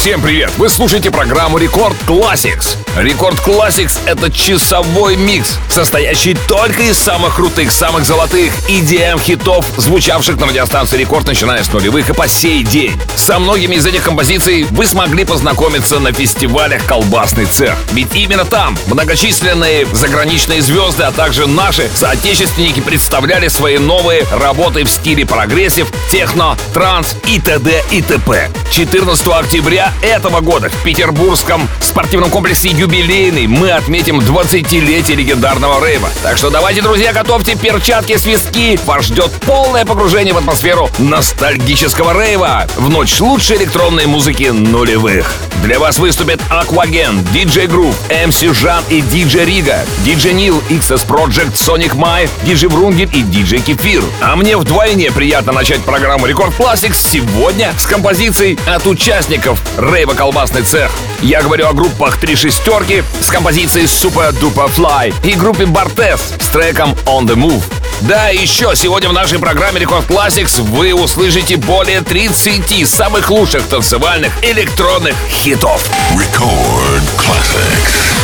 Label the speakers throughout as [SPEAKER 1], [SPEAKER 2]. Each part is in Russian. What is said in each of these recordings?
[SPEAKER 1] Всем привет! Вы слушаете программу Рекорд Classics. Рекорд Classics — это часовой микс, состоящий только из самых крутых, самых золотых EDM-хитов, звучавших на радиостанции Рекорд, начиная с нулевых и по сей день. Со многими из этих композиций вы смогли познакомиться на фестивалях «Колбасный цех». Ведь именно там многочисленные заграничные звезды, а также наши соотечественники представляли свои новые работы в стиле прогрессив, техно, транс и т.д. и т.п. 14 октября этого года в петербургском спортивном комплексе «Юбилейный» мы отметим 20-летие легендарного рейва. Так что давайте, друзья, готовьте перчатки, свистки. Вас ждет полное погружение в атмосферу ностальгического рейва в ночь лучшей электронной музыки нулевых. Для вас выступят Aquagen, DJ Грув, MC Жан и DJ Рига, DJ Нил, XS Project, Sonic Mai, DJ Врунгель и DJ Кефир. А мне вдвойне приятно начать программу Рекорд Classics сегодня с композицией от участников Рейва Колбасный цех. Я говорю о группах Три шестерки с композицией Super Duper Fly и группе Бартес с треком On The Move. Да, еще сегодня в нашей программе Рекорд Classics вы услышите более 30 самых лучших танцевальных электронных хитов.
[SPEAKER 2] Record Classics.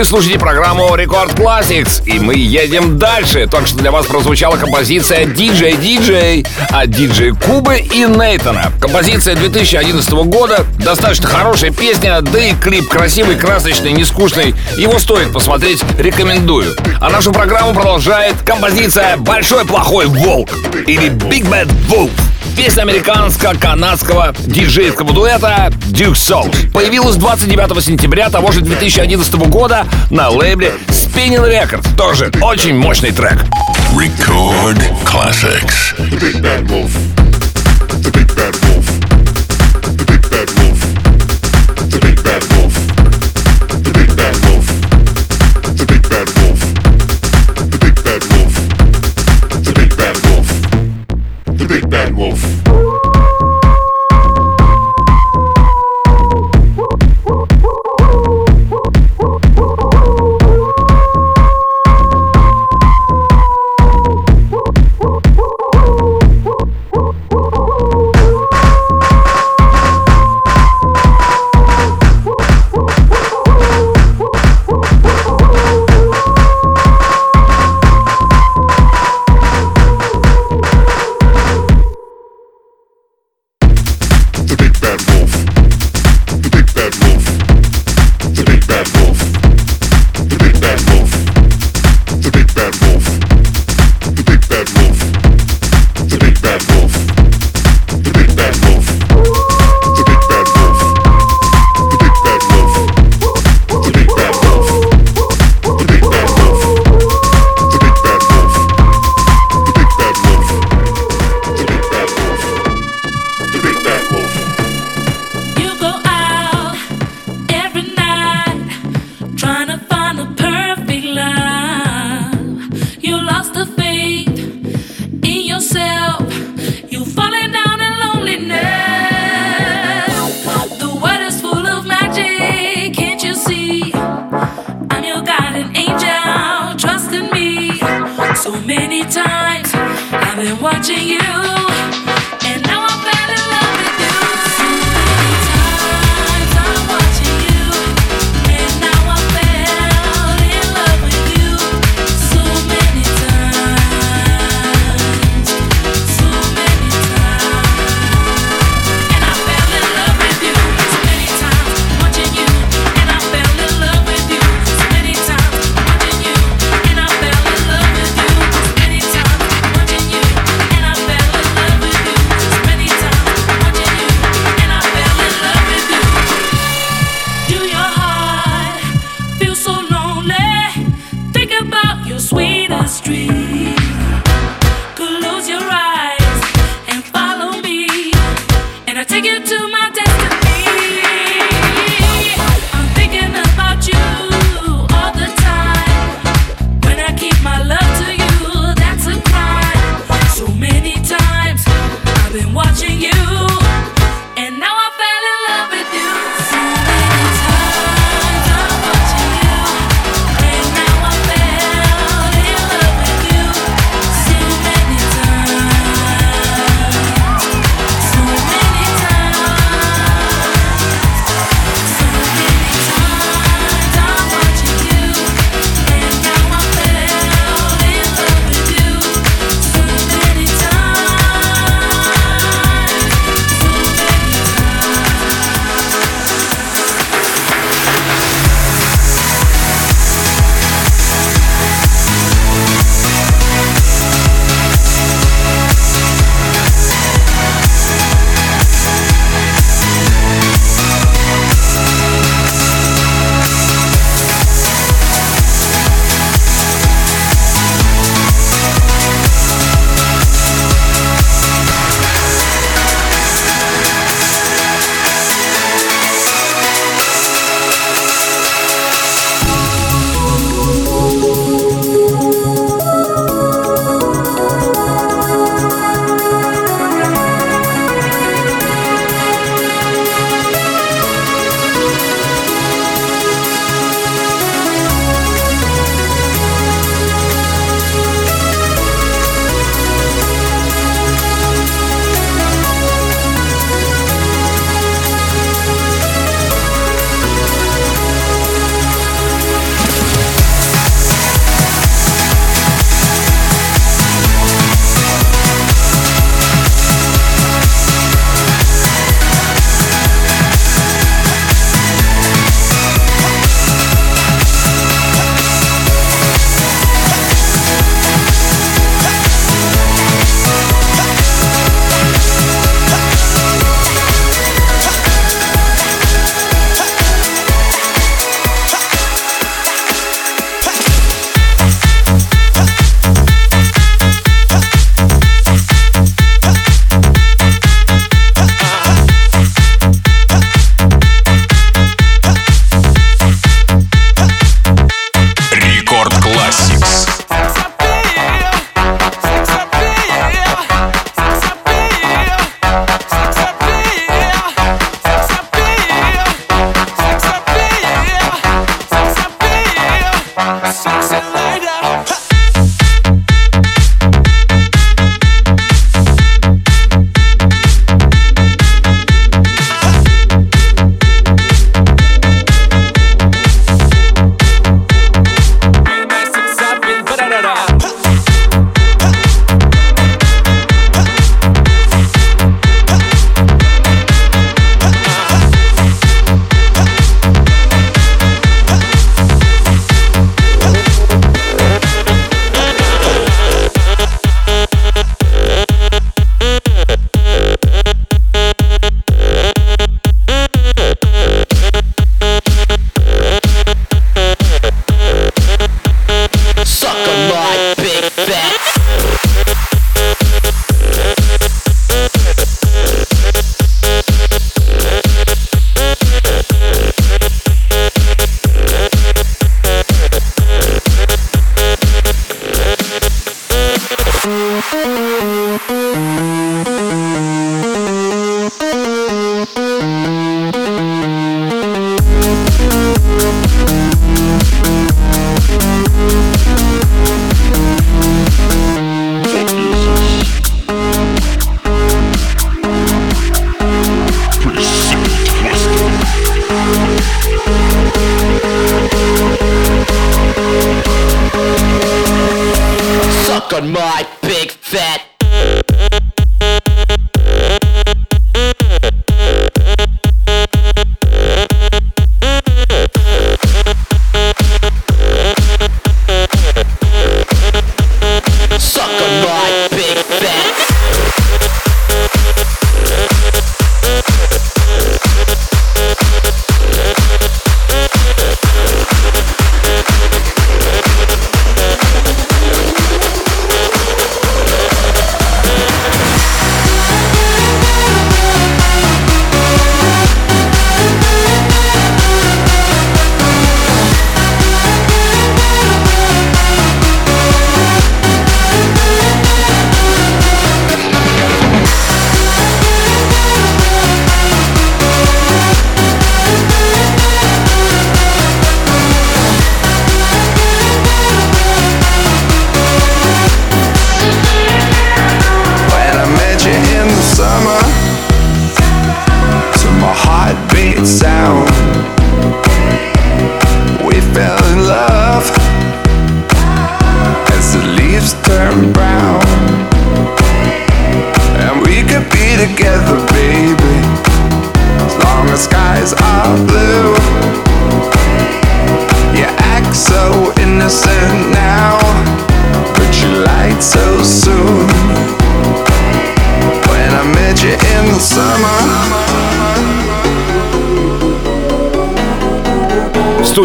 [SPEAKER 1] Вы слушаете программу Рекорд Classics, и мы едем дальше. Только что для вас прозвучала композиция DJ DJ от DJ Кубы и Нейтона. Композиция 2011 года, достаточно хорошая песня, да и клип красивый, красочный, нескучный. Его стоит посмотреть, рекомендую. А нашу программу продолжает композиция «Большой плохой волк» или «Big Bad Wolf». Песня американско-канадского диджейского дуэта Duke Soul. Появилась 29 сентября того же 2011 года на лейбле Spinning Records. Тоже очень мощный трек.
[SPEAKER 3] Record Classics.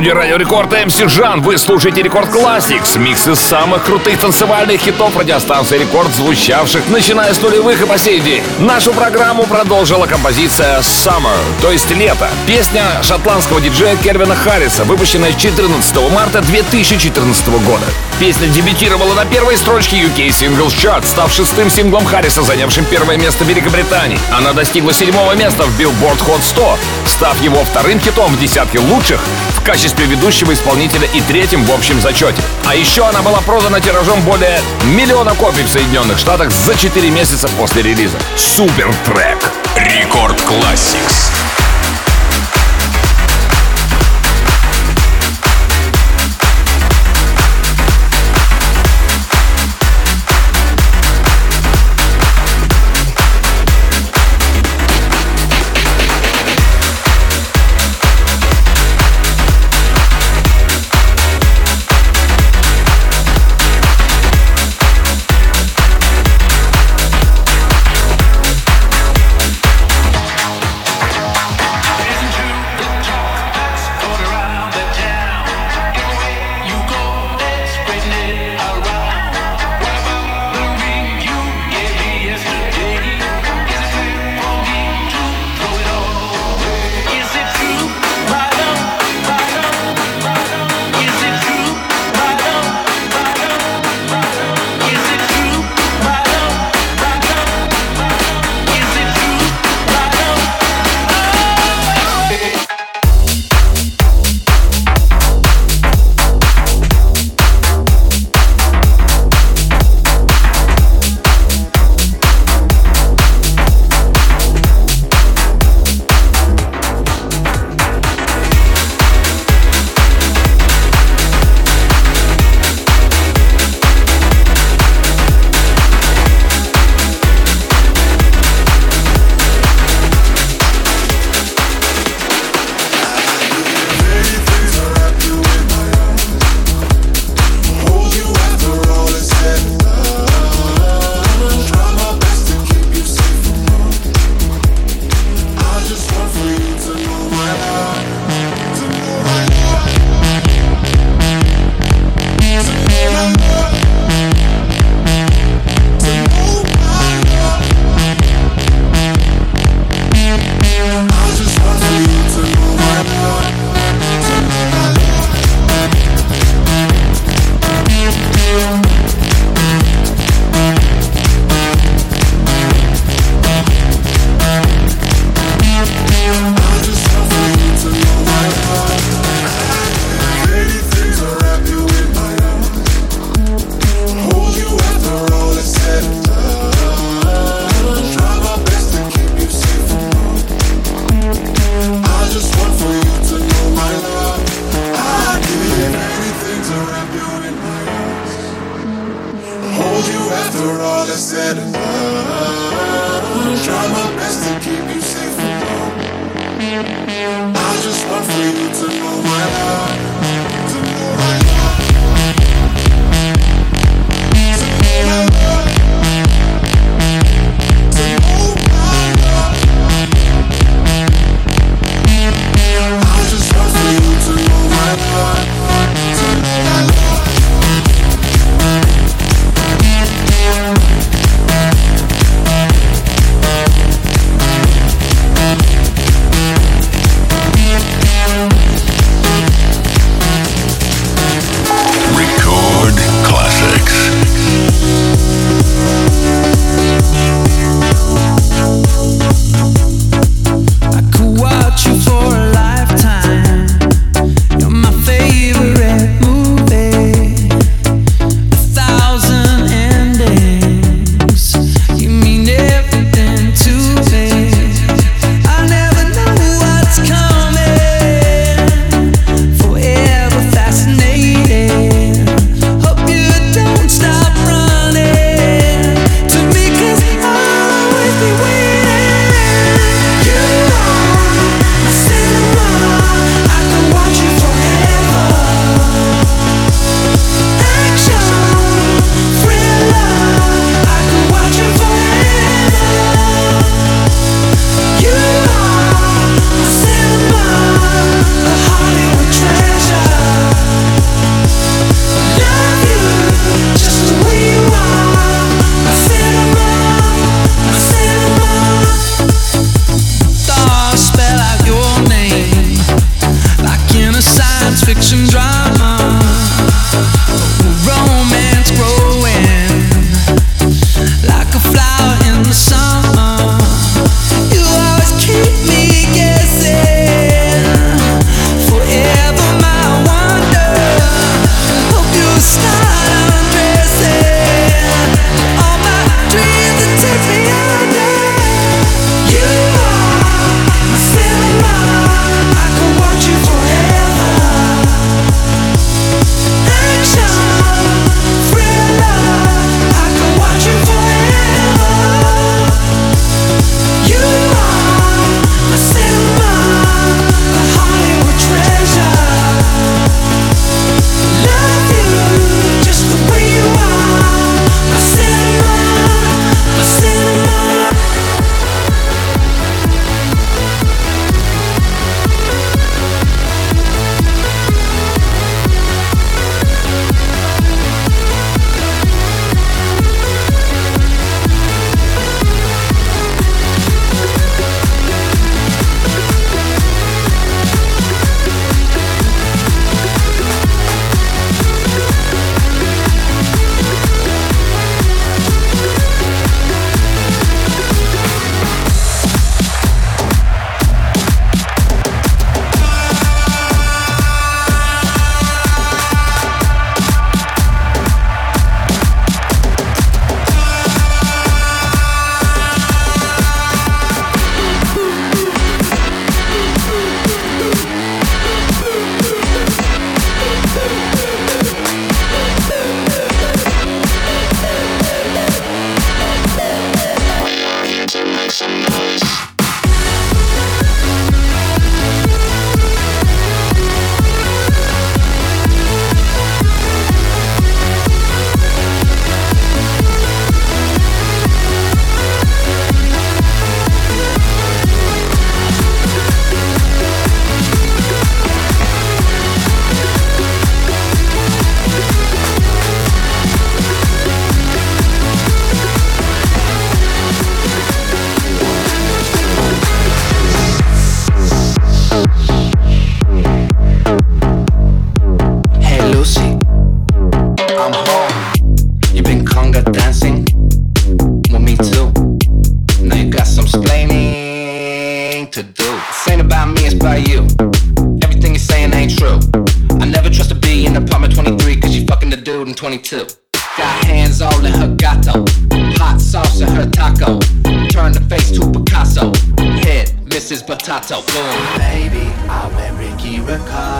[SPEAKER 1] Студии Радио Рекорд MC Жан. Вы слушаете Рекорд Classics, микс из самых крутых танцевальных хитов радиостанции Рекорд, звучавших начиная с нулевых и по сей день. Нашу программу продолжила композиция Summer, то есть лето. Песня шотландского диджея Келвина Харриса, выпущенная 14 марта 2014 года. Песня дебютировала на первой строчке UK Singles Chart, став шестым синглом Харриса, занявшим первое место в Великобритании. Она достигла седьмого места в Billboard Hot 100, став его вторым хитом в десятке лучших в качестве ведущего исполнителя и третьим в общем зачете. А еще она была продана тиражом более миллиона копий в Соединенных Штатах за 4 месяца после релиза. Супер трек!
[SPEAKER 4] Рекорд Classics.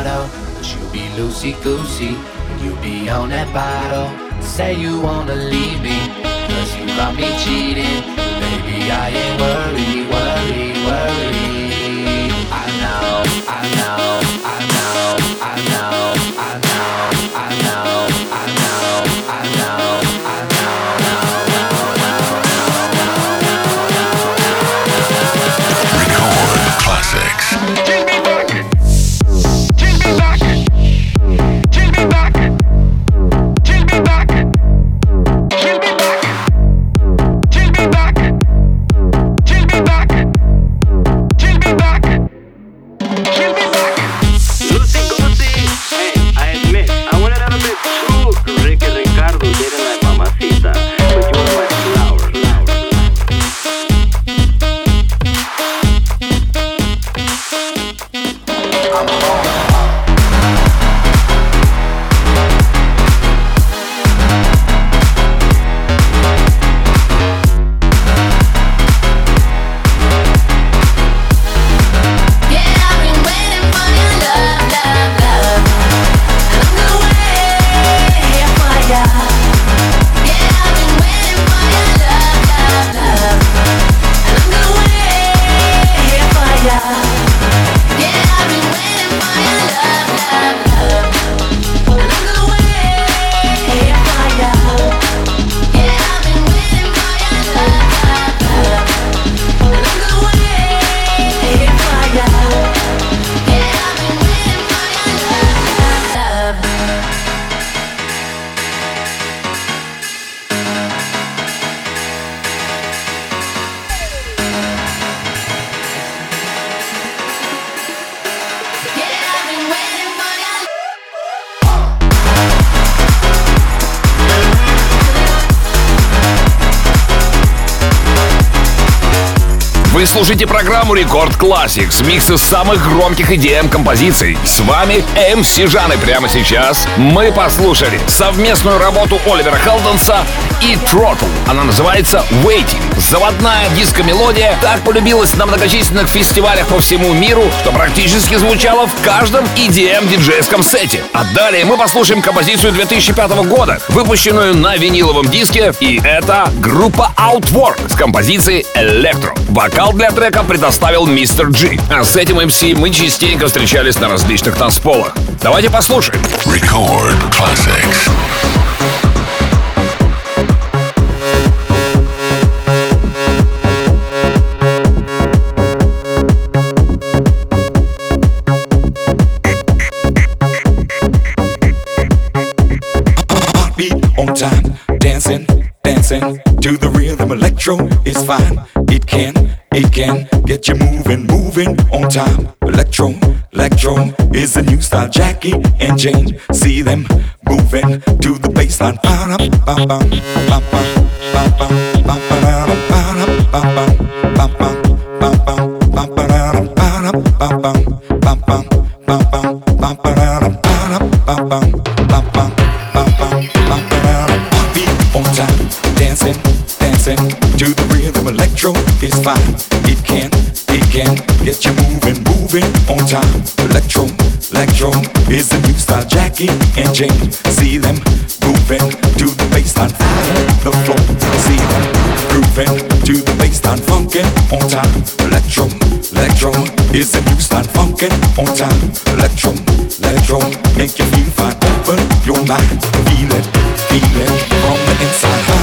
[SPEAKER 5] bravado. But you be loosey goosey, you be on that bottle. Say you wanna leave me, cause you got me cheating. Baby, I ain't worried, worried, worried.
[SPEAKER 1] Вы слушаете программу Рекорд Classics, миксы самых громких EDM композиций. С вами MC Жан, и прямо сейчас мы послушали совместную работу Оливера Хелденса и Throttle. Она называется Waiting. Заводная диско-мелодия так полюбилась на многочисленных фестивалях по всему миру, что практически звучала в каждом EDM-диджейском сете. А далее мы послушаем композицию 2005 года, выпущенную на виниловом диске, и это группа Outwork с композицией Electro. Вокал для трека предоставил Мистер G. А с этим MC мы частенько встречались на различных танцполах. Давайте послушаем.
[SPEAKER 3] Record classics.
[SPEAKER 6] Dancing to the rhythm. Electro is fine. It can, it can get you moving, moving on time. Electro, electro is the new style. Jackie and Jane, see them moving to the baseline. Time. Electro, electro is the new style. Jackie and Jane, see them moving to the baseline, the floor. See them grooving to the baseline, funkin' on time. Electro, electro is the new style. Funkin' on time. Electro, electro make you feel fine. Open your mind, feel it, feel it from the inside.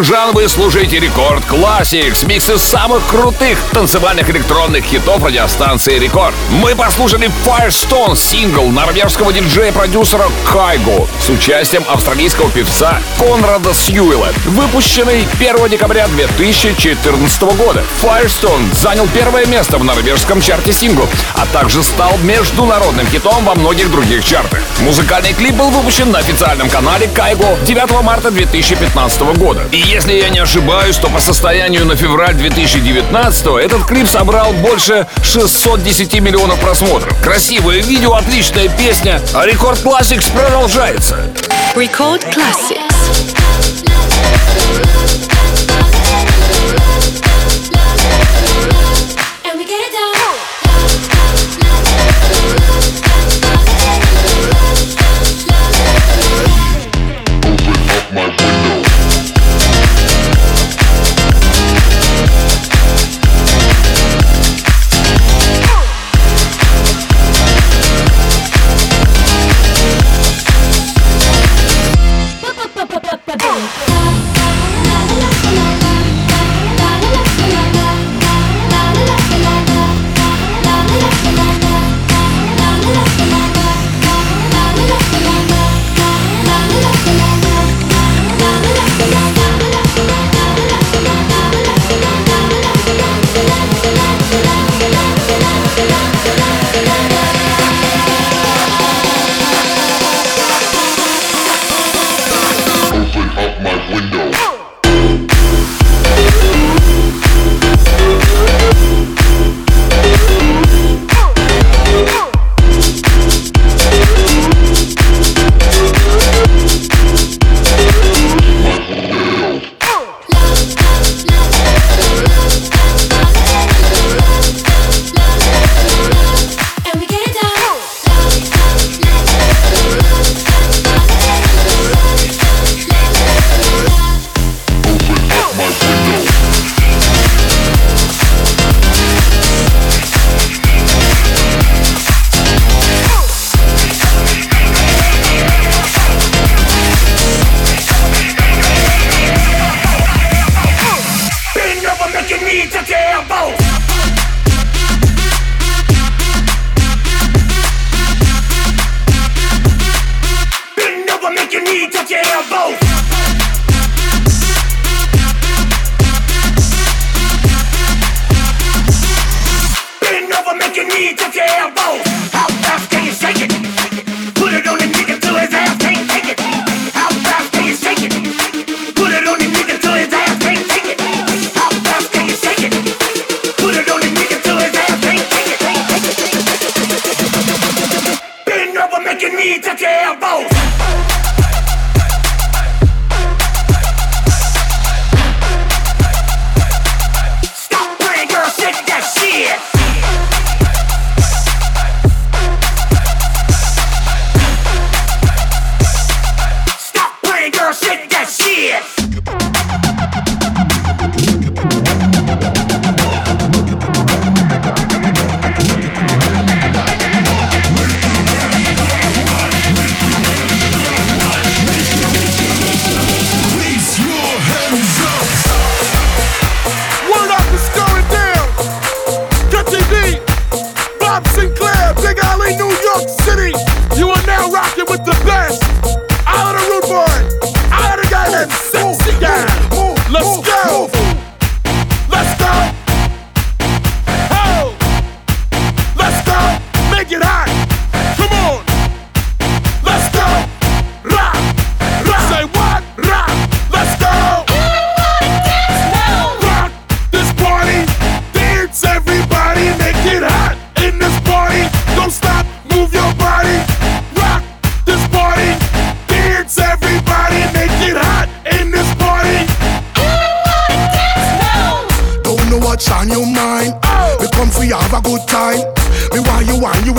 [SPEAKER 7] MC
[SPEAKER 1] Жан, вы слушаете Рекорд Classics, микс из самых крутых танцевальных электронных хитов радиостанции Рекорд. Мы послушали Firestone сингл норвежского диджея-продюсера Кайго с участием австралийского певца Конрада Сьюэлла, выпущенный 1 декабря 2014 года. Firestone занял первое место в норвежском чарте синглов, а также стал международным хитом во многих других чартах. Музыкальный клип был выпущен на официальном канале Кайго 9 марта 2015 года. И если я не ошибаюсь, то по состоянию на февраль 2019 этот клип собрал больше 610 миллионов просмотров. Красивое видео, отличная песня, а Рекорд Classics продолжается.
[SPEAKER 7] Record Classics.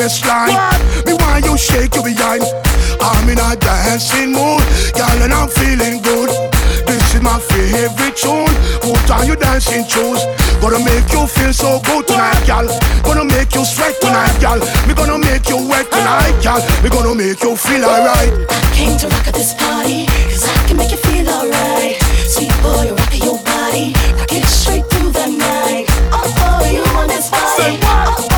[SPEAKER 8] waistline. Me why you shake your behind? I'm in a dancing mood, girl, and I'm feeling good. This is my favorite tune. What are you dancing shoes? Gonna make you feel so good tonight, girl. Gonna make you sweat tonight, girl. Me gonna make you wet tonight, girl. Me gonna make you feel alright.
[SPEAKER 3] I came to rock at this party, cause I can make you feel alright. Sweet boy, you rock your body, rock it straight through the night. Oh, oh, you on this
[SPEAKER 9] party.
[SPEAKER 1] Say what? Oh,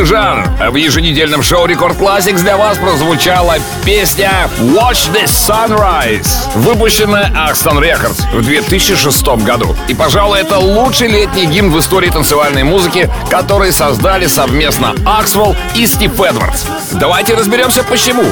[SPEAKER 1] Жар. В еженедельном шоу Рекорд Classics для вас прозвучала песня Watch the Sunrise, выпущенная Axton Records в 2006 году. И, пожалуй, это лучший летний гимн в истории танцевальной музыки, который создали совместно Аксвелл и Стив Эдвардс. Давайте разберемся, почему.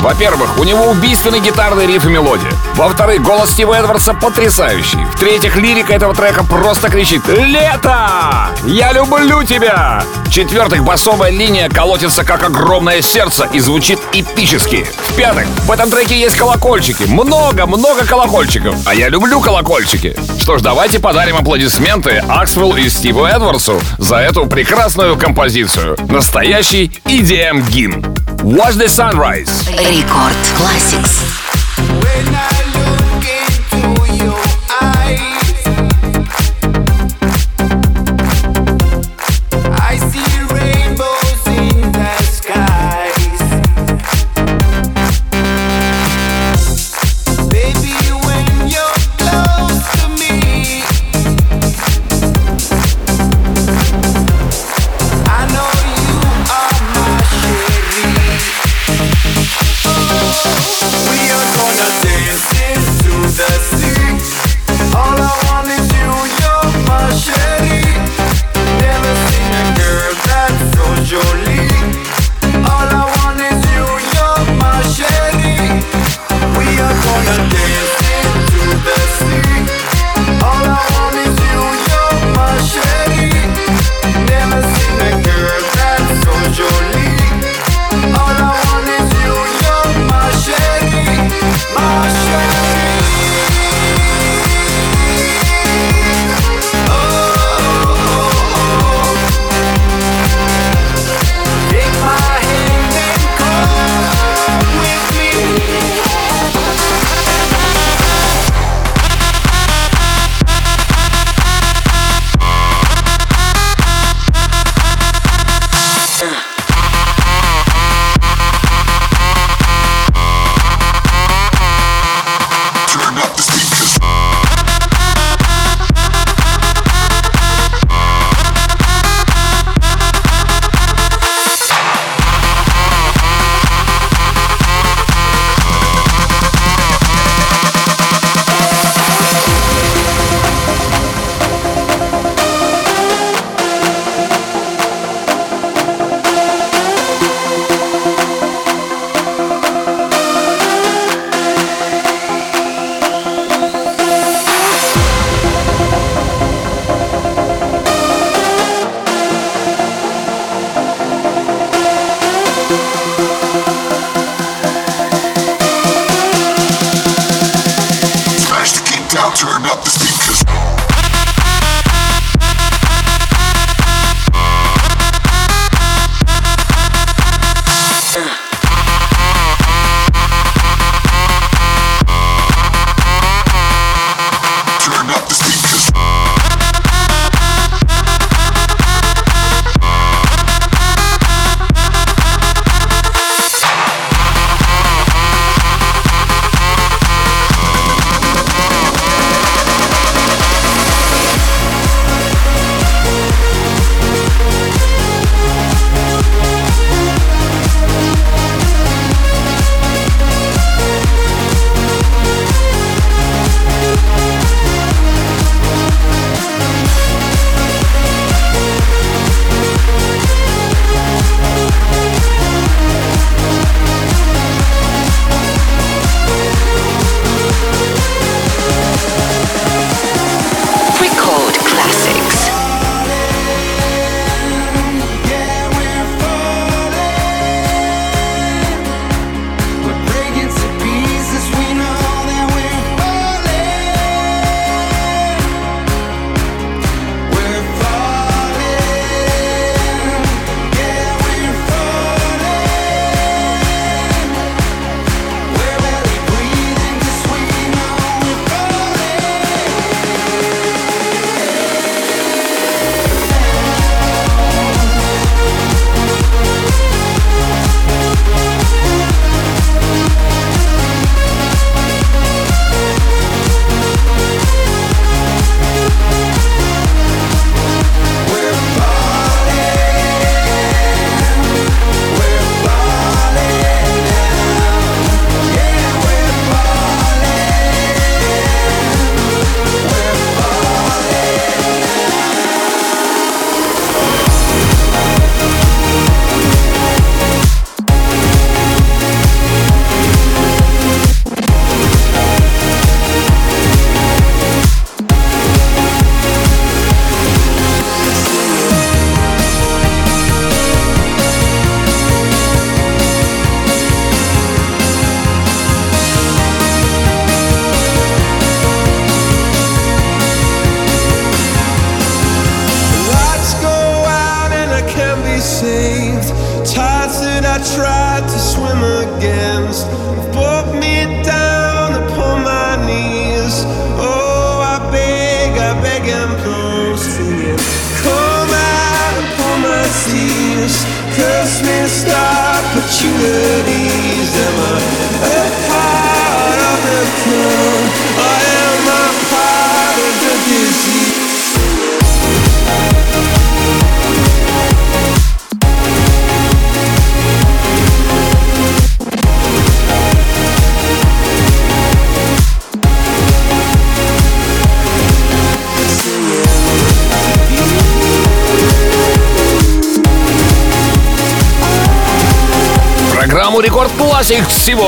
[SPEAKER 1] Во-первых, у него убийственный гитарный риф и мелодия. Во-вторых, голос Стива Эдвардса потрясающий. В-третьих, лирика этого трека просто кричит «Лето! Я люблю тебя!» В-четвертых, басовая линия колотится как огромное сердце и звучит эпически. В-пятых, в этом треке есть колокольчики. Много-много колокольчиков. А я люблю колокольчики. Что ж, давайте подарим аплодисменты Аксвелл и Стиву Эдвардсу за эту прекрасную композицию. Настоящий EDM-гимн. Watch the Sunrise.
[SPEAKER 7] Рекорд Classics.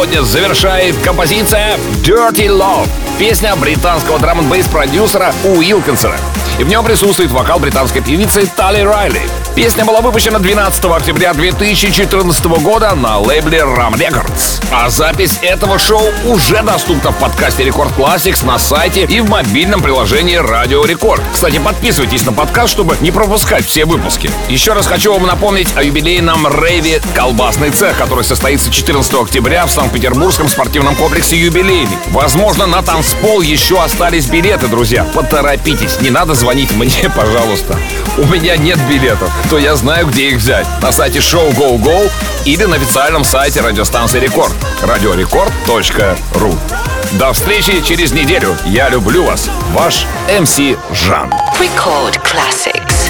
[SPEAKER 1] Сегодня завершает композиция Dirty Love. Песня британского драм н продюсера Уилкинсона. И в нем присутствует вокал британской певицы Тали Райли. Песня была выпущена 12 октября 2014 года на лейбле Ram Records. А запись этого шоу уже доступна в подкасте Рекорд Classics на сайте и в мобильном приложении Радио Рекорд. Кстати, подписывайтесь на подкаст, чтобы не пропускать все выпуски. Еще раз хочу вам напомнить о юбилейном рейве «Колбасный цех», который состоится 14 октября в Санкт-Петербургском спортивном комплексе «Юбилейный». Возможно, на танцпол еще остались билеты, друзья. Поторопитесь, не надо звонить мне, пожалуйста. У меня нет билетов, то я знаю, где их взять. На сайте шоу Go Go или на официальном сайте радиостанции Рекорд. радиорекорд.ру До встречи через неделю. Я люблю вас. Ваш МС Жан.
[SPEAKER 7] Record Classics.